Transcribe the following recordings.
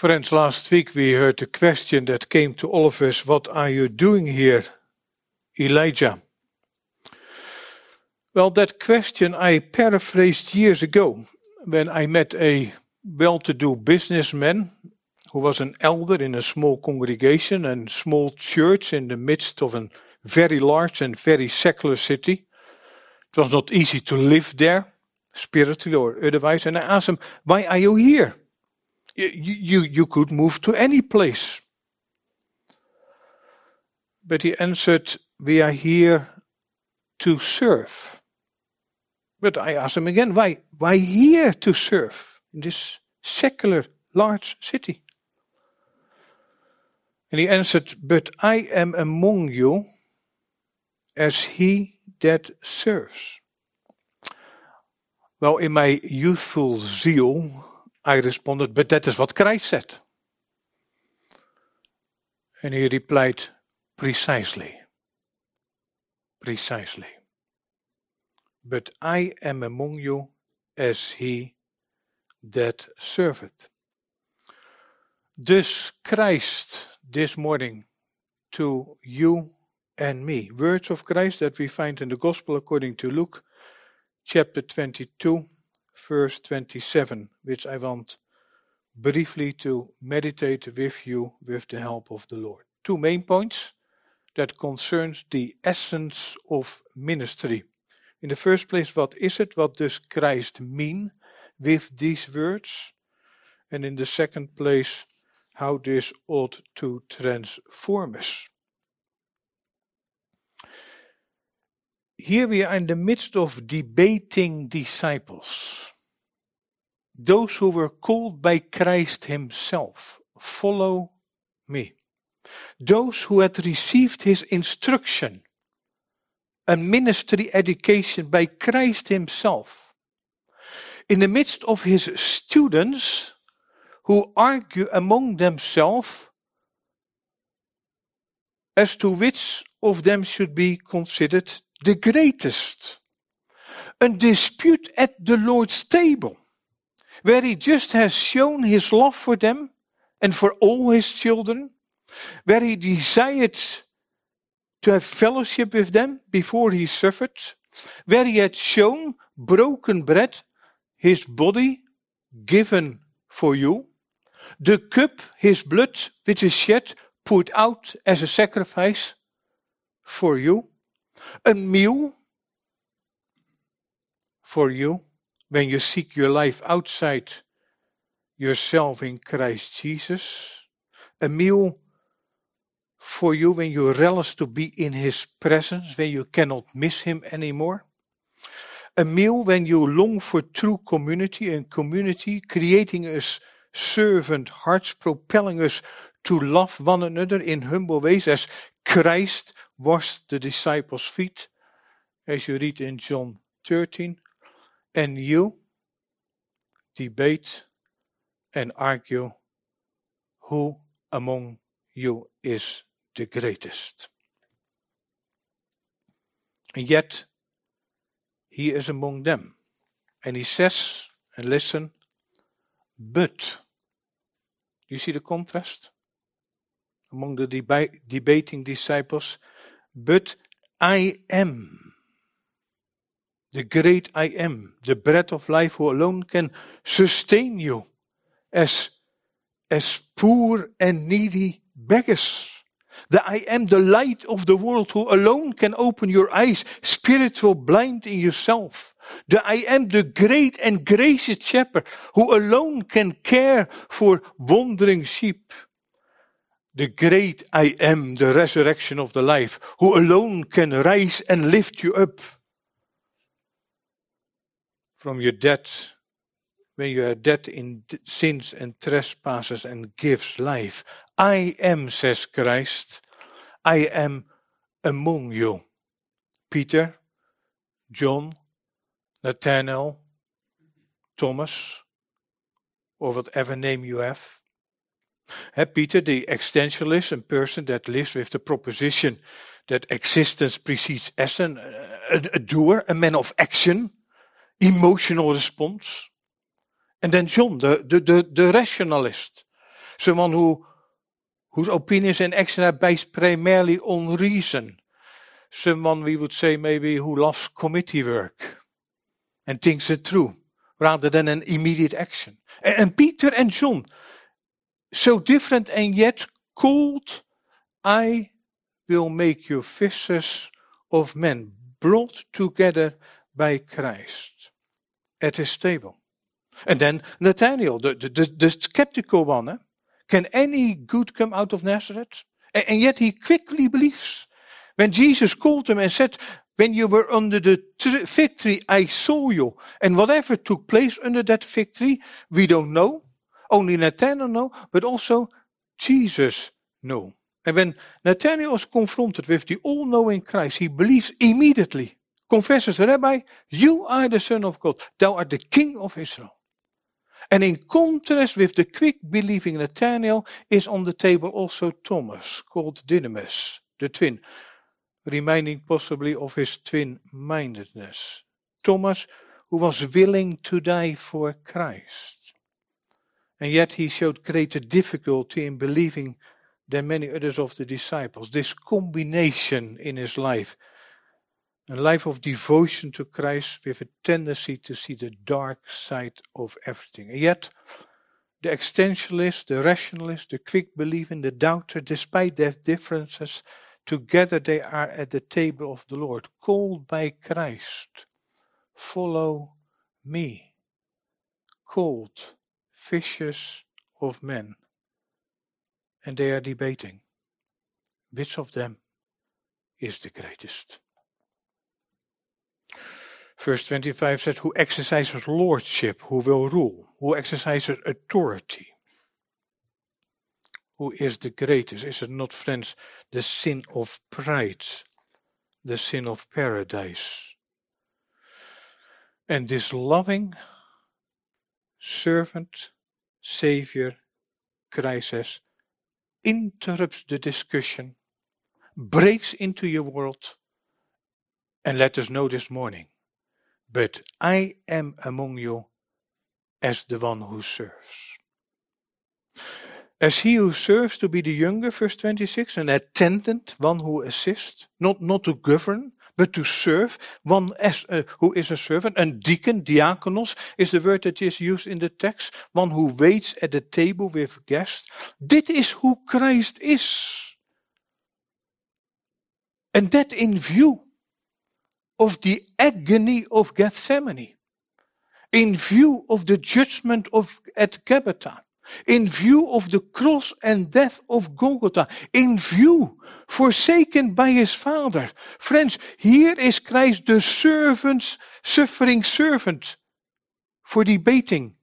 Friends, last week we heard the question that came to all of us What are you doing here, Elijah? Well, that question I paraphrased years ago when I met a well to do businessman who was an elder in a small congregation and small church in the midst of a very large and very secular city. It was not easy to live there, spiritually or otherwise. And I asked him, Why are you here? You, you, could move to any place. But he answered, We are here to serve. But I asked him again, why, why here to serve in this secular large city? And he answered, But I am among you as he that serves. Well, in my youthful zeal, I responded, But that is what Christ said. And he replied, Precisely. Precisely but I am among you as he that serveth. Thus Christ this morning to you and me. Words of Christ that we find in the Gospel according to Luke chapter 22, verse 27, which I want briefly to meditate with you with the help of the Lord. Two main points that concerns the essence of ministry. In the first place, what is it? What does Christ mean with these words? And in the second place, how this ought to transform us. Here we are in the midst of debating disciples. Those who were called by Christ Himself, follow me. Those who had received His instruction, a ministry education by Christ Himself. In the midst of His students who argue among themselves as to which of them should be considered the greatest. A dispute at the Lord's table, where He just has shown His love for them and for all His children, where He desired to have fellowship with them before he suffered, where he had shown broken bread, his body given for you, the cup, his blood, which is shed, poured out as a sacrifice for you, a meal for you when you seek your life outside yourself in Christ Jesus, a meal for you when you relish to be in His presence, when you cannot miss Him anymore. A meal when you long for true community and community, creating us servant hearts, propelling us to love one another in humble ways as Christ washed the disciples' feet, as you read in John 13. And you debate and argue who among you is the greatest. And yet, he is among them. And he says, and listen, but. You see the contrast among the deba- debating disciples? But I am the great I am, the bread of life who alone can sustain you as, as poor and needy beggars. The I am the light of the world who alone can open your eyes, spiritual blind in yourself. The I am the great and gracious shepherd who alone can care for wandering sheep. The great I am, the resurrection of the life, who alone can rise and lift you up from your dead when you are dead in sins and trespasses and gives life. I am, says Christ, I am among you. Peter, John, Nathanael, Thomas, or whatever name you have. Peter, the existentialist, a person that lives with the proposition that existence precedes essence, uh, a, a doer, a man of action, emotional response. And then John, the, the, the, the rationalist, someone who whose opinions and actions are based primarily on reason, someone we would say maybe who loves committee work and thinks it through rather than an immediate action. And, and Peter and John, so different and yet called, I will make you fishers of men, brought together by Christ at his table. And then Nathanael, the, the, the, the skeptical one. Eh? Can any good come out of Nazareth? And, and yet he quickly believes. When Jesus called him and said, When you were under the tree, I saw you. And whatever took place under that tree, we don't know. Only Nathanael know, but also Jesus know. And when Nathanael is confronted with the all knowing Christ, he believes immediately, confesses, Rabbi, you are the Son of God, thou art the King of Israel. And in contrast with the quick believing Nathanael is on the table also Thomas, called Didymus, the twin, reminding possibly of his twin-mindedness. Thomas, who was willing to die for Christ. And yet he showed greater difficulty in believing than many others of the disciples. This combination in his life a life of devotion to Christ with a tendency to see the dark side of everything. And yet, the extensionalist, the rationalist, the quick believing, the doubter, despite their differences, together they are at the table of the Lord, called by Christ. Follow me. Called fishers of men. And they are debating which of them is the greatest. Verse 25 says, Who exercises lordship, who will rule, who exercises authority. Who is the greatest? Is it not, friends, the sin of pride, the sin of paradise? And this loving servant, Savior, Christ says, interrupts the discussion, breaks into your world, and let us know this morning but I am among you as the one who serves. As he who serves to be the younger, verse 26, an attendant, one who assists, not, not to govern, but to serve, one as, uh, who is a servant. And deacon, diakonos, is the word that is used in the text, one who waits at the table with guests. Dit is who Christ is. And that in view of the agony of Gethsemane, in view of the judgment of at Gabbatha, in view of the cross and death of Golgotha, in view, forsaken by his Father. Friends, here is Christ the servant's suffering servant for debating,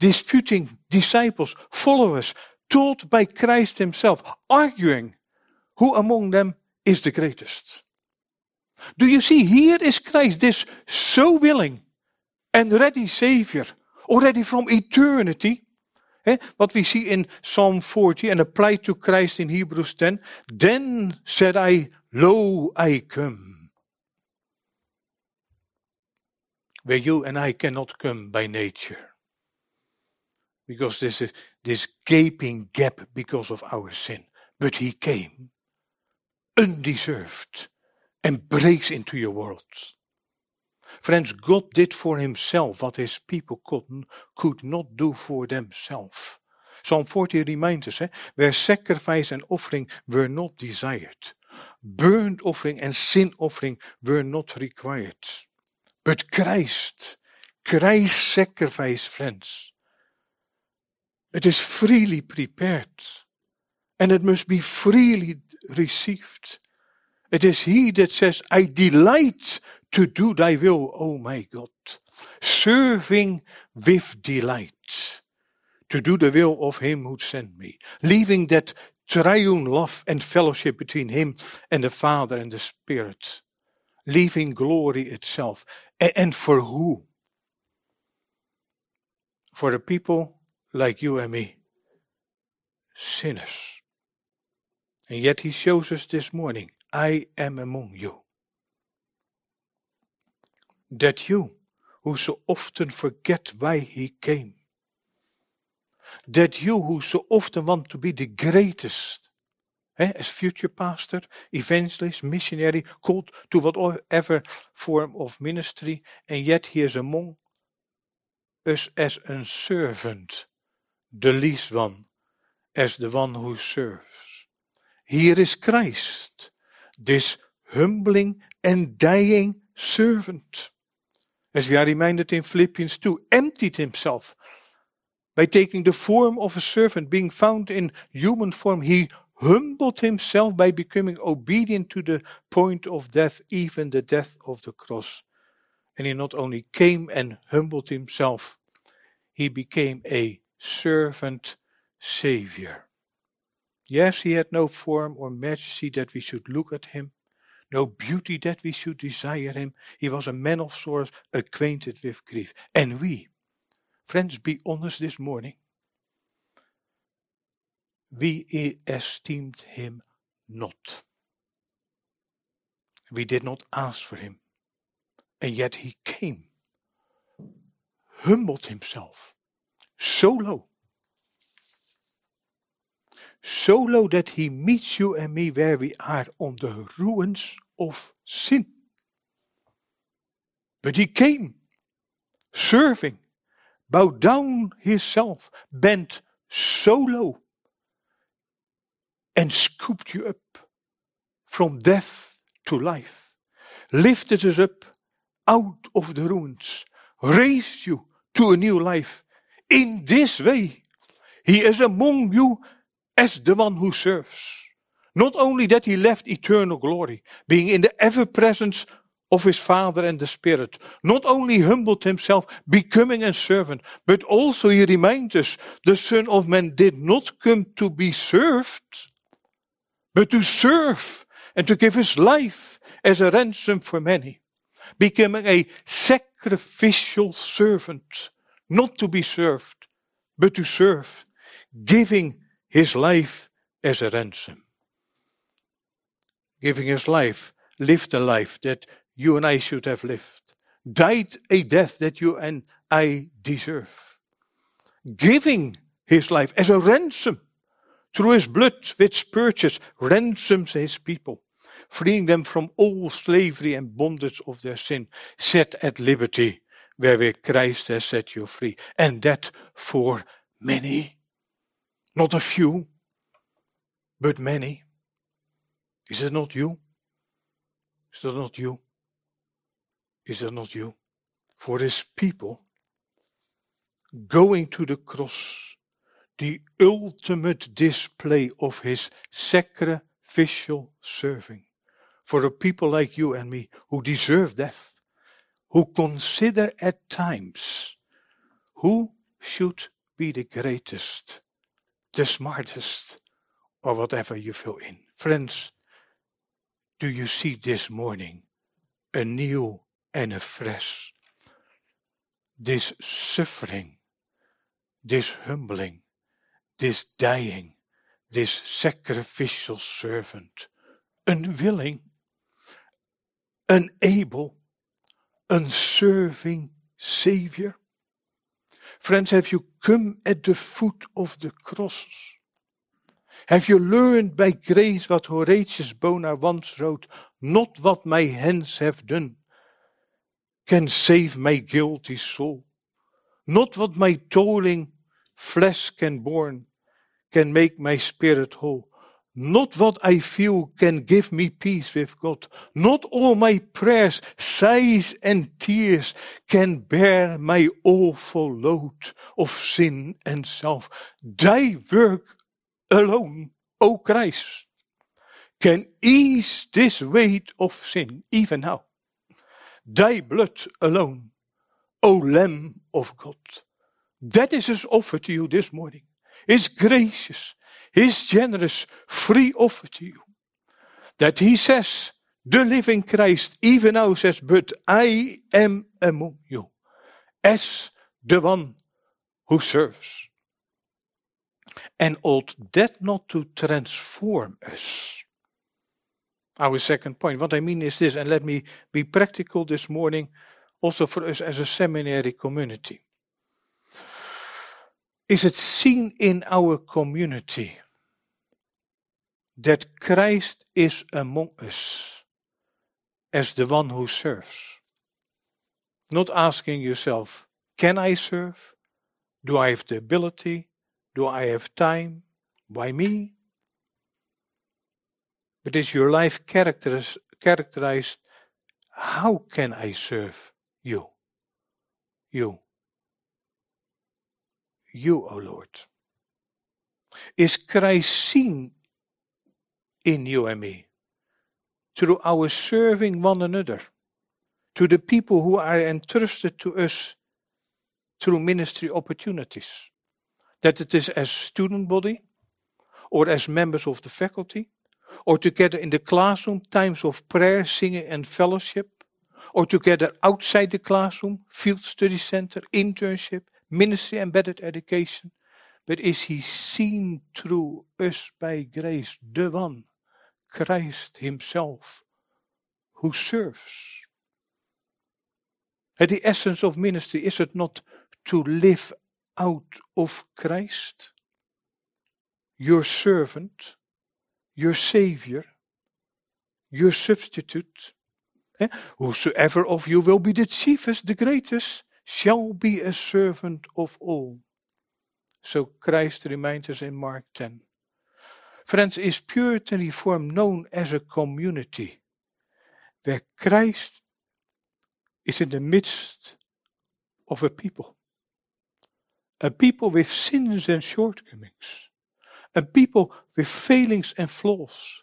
disputing disciples, followers, taught by Christ himself, arguing who among them is the greatest. Do you see, here is Christ, this so willing and ready Savior, already from eternity. What we see in Psalm 40 and applied to Christ in Hebrews 10. Then said I, Lo, I come. Where you and I cannot come by nature. Because this is this gaping gap because of our sin. But he came undeserved and breaks into your world. Friends, God did for himself what his people could, could not do for themselves. Psalm 40 reminds us, eh, where sacrifice and offering were not desired, burnt offering and sin offering were not required. But Christ, Christ's sacrifice, friends, it is freely prepared and it must be freely received. It is He that says, I delight to do thy will, O my God. Serving with delight. To do the will of Him who sent me. Leaving that triune love and fellowship between Him and the Father and the Spirit. Leaving glory itself. And for who? For the people like you and me. Sinners. And yet He shows us this morning I am among you. That you, who so often forget why he came, that you who so often want to be the greatest, eh, as future pastor, evangelist, missionary, called to whatever form of ministry, and yet he is among us as a servant, the least one, as the one who serves. Here is Christ, this humbling and dying servant. As we are reminded in Philippians 2, emptied himself by taking the form of a servant, being found in human form, he humbled himself by becoming obedient to the point of death, even the death of the cross. And he not only came and humbled himself, he became a servant Savior. Yes, he had no form or majesty that we should look at him, no beauty that we should desire him. He was a man of sorrows, acquainted with grief. And we, friends, be honest this morning. We esteemed him not. We did not ask for him. And yet he came, humbled himself so low so low that he meets you and me where we are on the ruins of sin. But he came, serving, bowed down himself, bent so low, and scooped you up from death to life, lifted us up out of the ruins, raised you to a new life. In this way, he is among you as the one who serves. Not only that he left eternal glory, being in the ever presence of his Father and the Spirit, not only humbled himself, becoming a servant, but also he reminds us the Son of Man did not come to be served, but to serve and to give his life as a ransom for many, becoming a sacrificial servant, not to be served, but to serve, giving his life as a ransom. Giving his life, lived a life that you and I should have lived, died a death that you and I deserve. Giving his life as a ransom through his blood, which purchased, ransoms his people, freeing them from all slavery and bondage of their sin, set at liberty, wherewith Christ has set you free, and that for many. Not a few, but many. Is it not you? Is that not you? Is that not you? For his people going to the cross, the ultimate display of his sacrificial serving. For a people like you and me who deserve death, who consider at times who should be the greatest the smartest, or whatever you fill in. Friends, do you see this morning anew and afresh this suffering, this humbling, this dying, this sacrificial servant, unwilling, unable, unserving Savior? Friends, have you come at the foot of the cross? Have you learned by grace what Horatius Bonar once wrote? Not what my hands have done can save my guilty soul. Not what my toiling flesh can born can make my spirit whole. Not what I feel can give me peace with God. Not all my prayers, sighs, and tears can bear my awful load of sin and self. Thy work alone, O Christ, can ease this weight of sin, even now. Thy blood alone, O Lamb of God. That is his offer to you this morning. His gracious, his generous free offer to you. That he says, the living Christ even now says, but I am among you as the one who serves. And ought that not to transform us? Our second point. What I mean is this, and let me be practical this morning, also for us as a seminary community. Is it seen in our community that Christ is among us as the one who serves? Not asking yourself, can I serve? Do I have the ability? Do I have time? Why me? But is your life characterized? How can I serve you? You. You, O Lord. Is Christ seen in you and me through our serving one another, to the people who are entrusted to us through ministry opportunities? That it is as student body, or as members of the faculty, or together in the classroom, times of prayer, singing, and fellowship, or together outside the classroom, field study center, internship, ministry, embedded education. But is he seen through us by grace, the one, Christ himself, who serves? And the essence of ministry, is it not to live out of Christ? Your servant, your Savior, your substitute. Eh? Whosoever of you will be the chiefest, the greatest, shall be a servant of all. So Christ reminds us in Mark 10. Friends, is Puritan Reform known as a community where Christ is in the midst of a people? A people with sins and shortcomings a people with failings and flaws.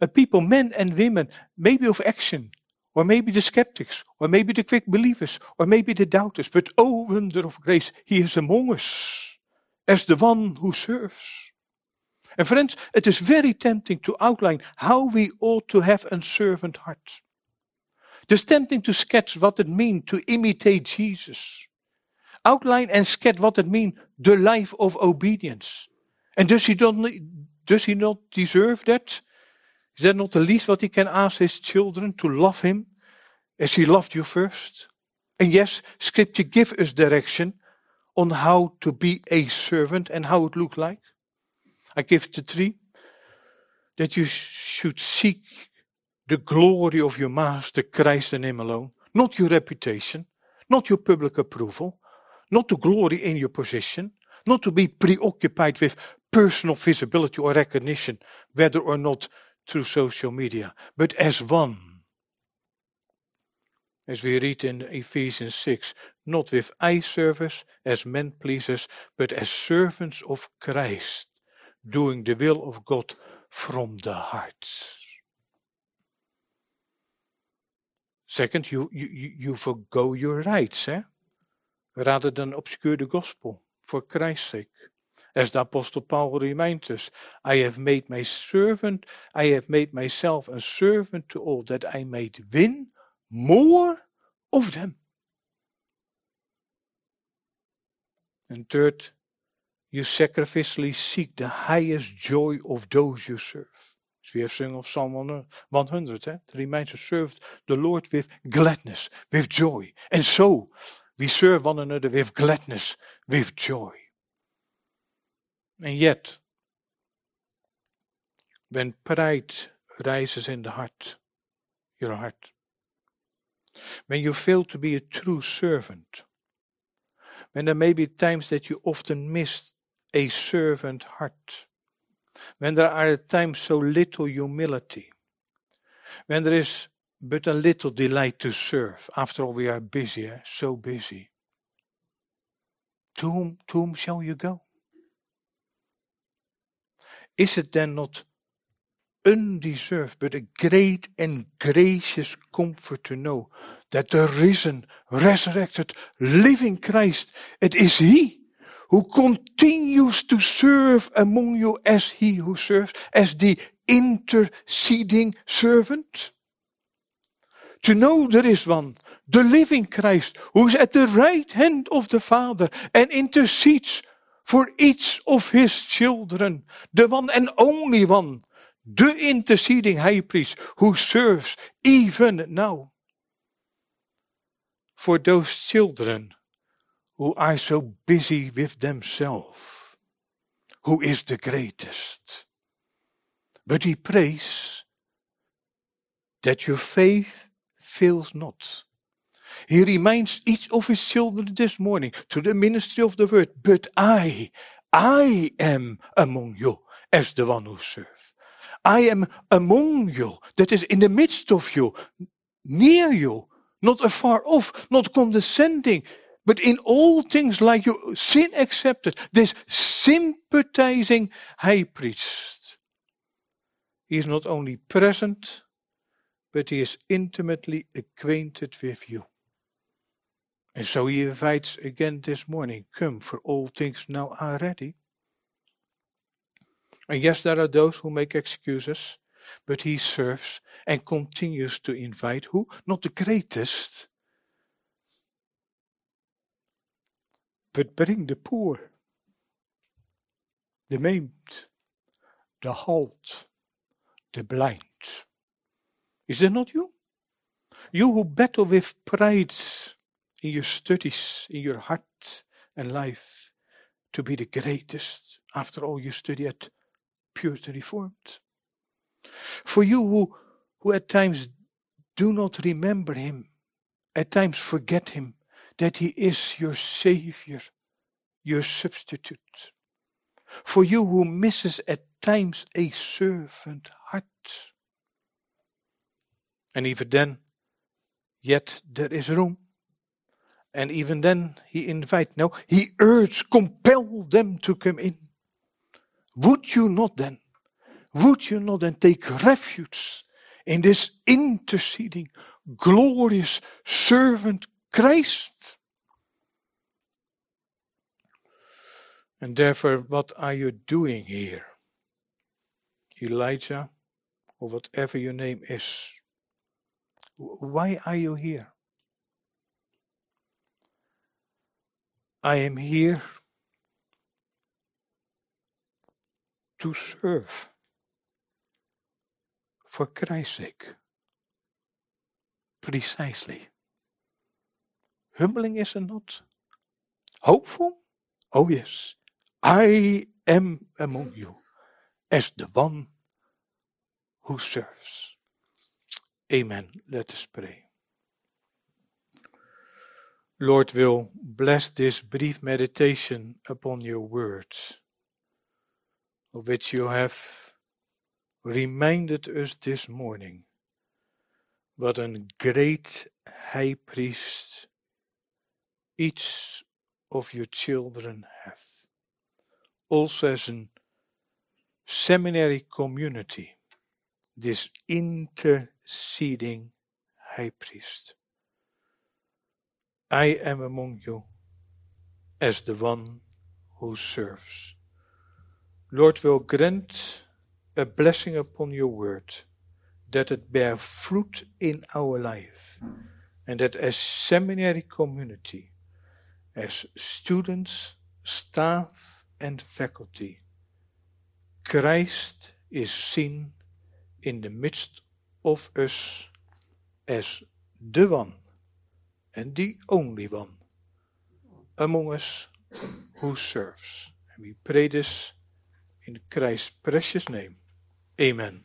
A people, men and women, maybe of action, or maybe the skeptics, or maybe the quick believers, or maybe the doubters. But oh, wonder of grace, He is among us as the one who serves. And friends, it is very tempting to outline how we ought to have a servant heart. It is tempting to sketch what it means to imitate Jesus. Outline and sketch what it means, the life of obedience. And does he, not, does he not deserve that? Is that not the least what he can ask his children to love him as he loved you first? And yes, scripture gives us direction on how to be a servant and how it look like. I give the three that you should seek the glory of your master, Christ and him alone, not your reputation, not your public approval, not to glory in your position, not to be preoccupied with personal visibility or recognition, whether or not through social media, but as one. As we read in Ephesians 6, not with eye service as men pleasers, but as servants of Christ, doing the will of God from the heart. Second, you, you, you forgo your rights, eh? Rather than obscure the gospel for Christ's sake. As the Apostle Paul reminds us, I have made my servant, I have made myself a servant to all, that I might win more of them. And third, you sacrificially seek the highest joy of those you serve. As we have sung of Psalm 100, eh? it reminds us, serve the Lord with gladness, with joy. And so, we serve one another with gladness, with joy. And yet, when pride rises in the heart, your heart, when you fail to be a true servant, when there may be times that you often miss a servant heart, when there are at times so little humility, when there is but a little delight to serve. After all, we are busy, eh? so busy. To whom, to whom shall you go? Is it then not undeserved, but a great and gracious comfort to know that the risen, resurrected, living Christ, it is He who continues to serve among you as He who serves, as the interceding servant? To know there is one, the living Christ, who is at the right hand of the Father and intercedes for each of his children, the one and only one, the interceding high priest who serves even now. For those children who are so busy with themselves, who is the greatest. But he prays that your faith fails not. He reminds each of his children this morning to the ministry of the word, but I, I am among you as the one who serves. I am among you, that is in the midst of you, near you, not afar off, not condescending, but in all things like you, sin accepted, this sympathizing high priest. He is not only present, but he is intimately acquainted with you. And so he invites again this morning, come, for all things now are ready. And yes, there are those who make excuses, but he serves and continues to invite who? Not the greatest, but bring the poor, the maimed, the halt, the blind. Is that not you? You who battle with pride in your studies, in your heart and life, to be the greatest. After all, you study at Puritan Reformed. For you who, who at times do not remember Him, at times forget Him, that He is your Savior, your substitute. For you who misses at times a servant heart. And even then, yet there is room and even then he invite, no, he urged, compel them to come in. Would you not then, would you not then take refuge in this interceding, glorious servant Christ? And therefore, what are you doing here? Elijah, or whatever your name is. Why are you here? I am here to serve for Christ's sake. Precisely. Humbling is it not? Hopeful? Oh, yes. I am among you as the one who serves. Amen. Let us pray. Lord will bless this brief meditation upon your words, of which you have reminded us this morning. What a great high priest each of your children have. Also as a seminary community, this interceding high priest. I am among you as the one who serves. Lord, will grant a blessing upon your word, that it bear fruit in our life, and that as seminary community, as students, staff, and faculty, Christ is seen in the midst of us as the one and the only one among us who serves. And we pray this in Christ's precious name. Amen.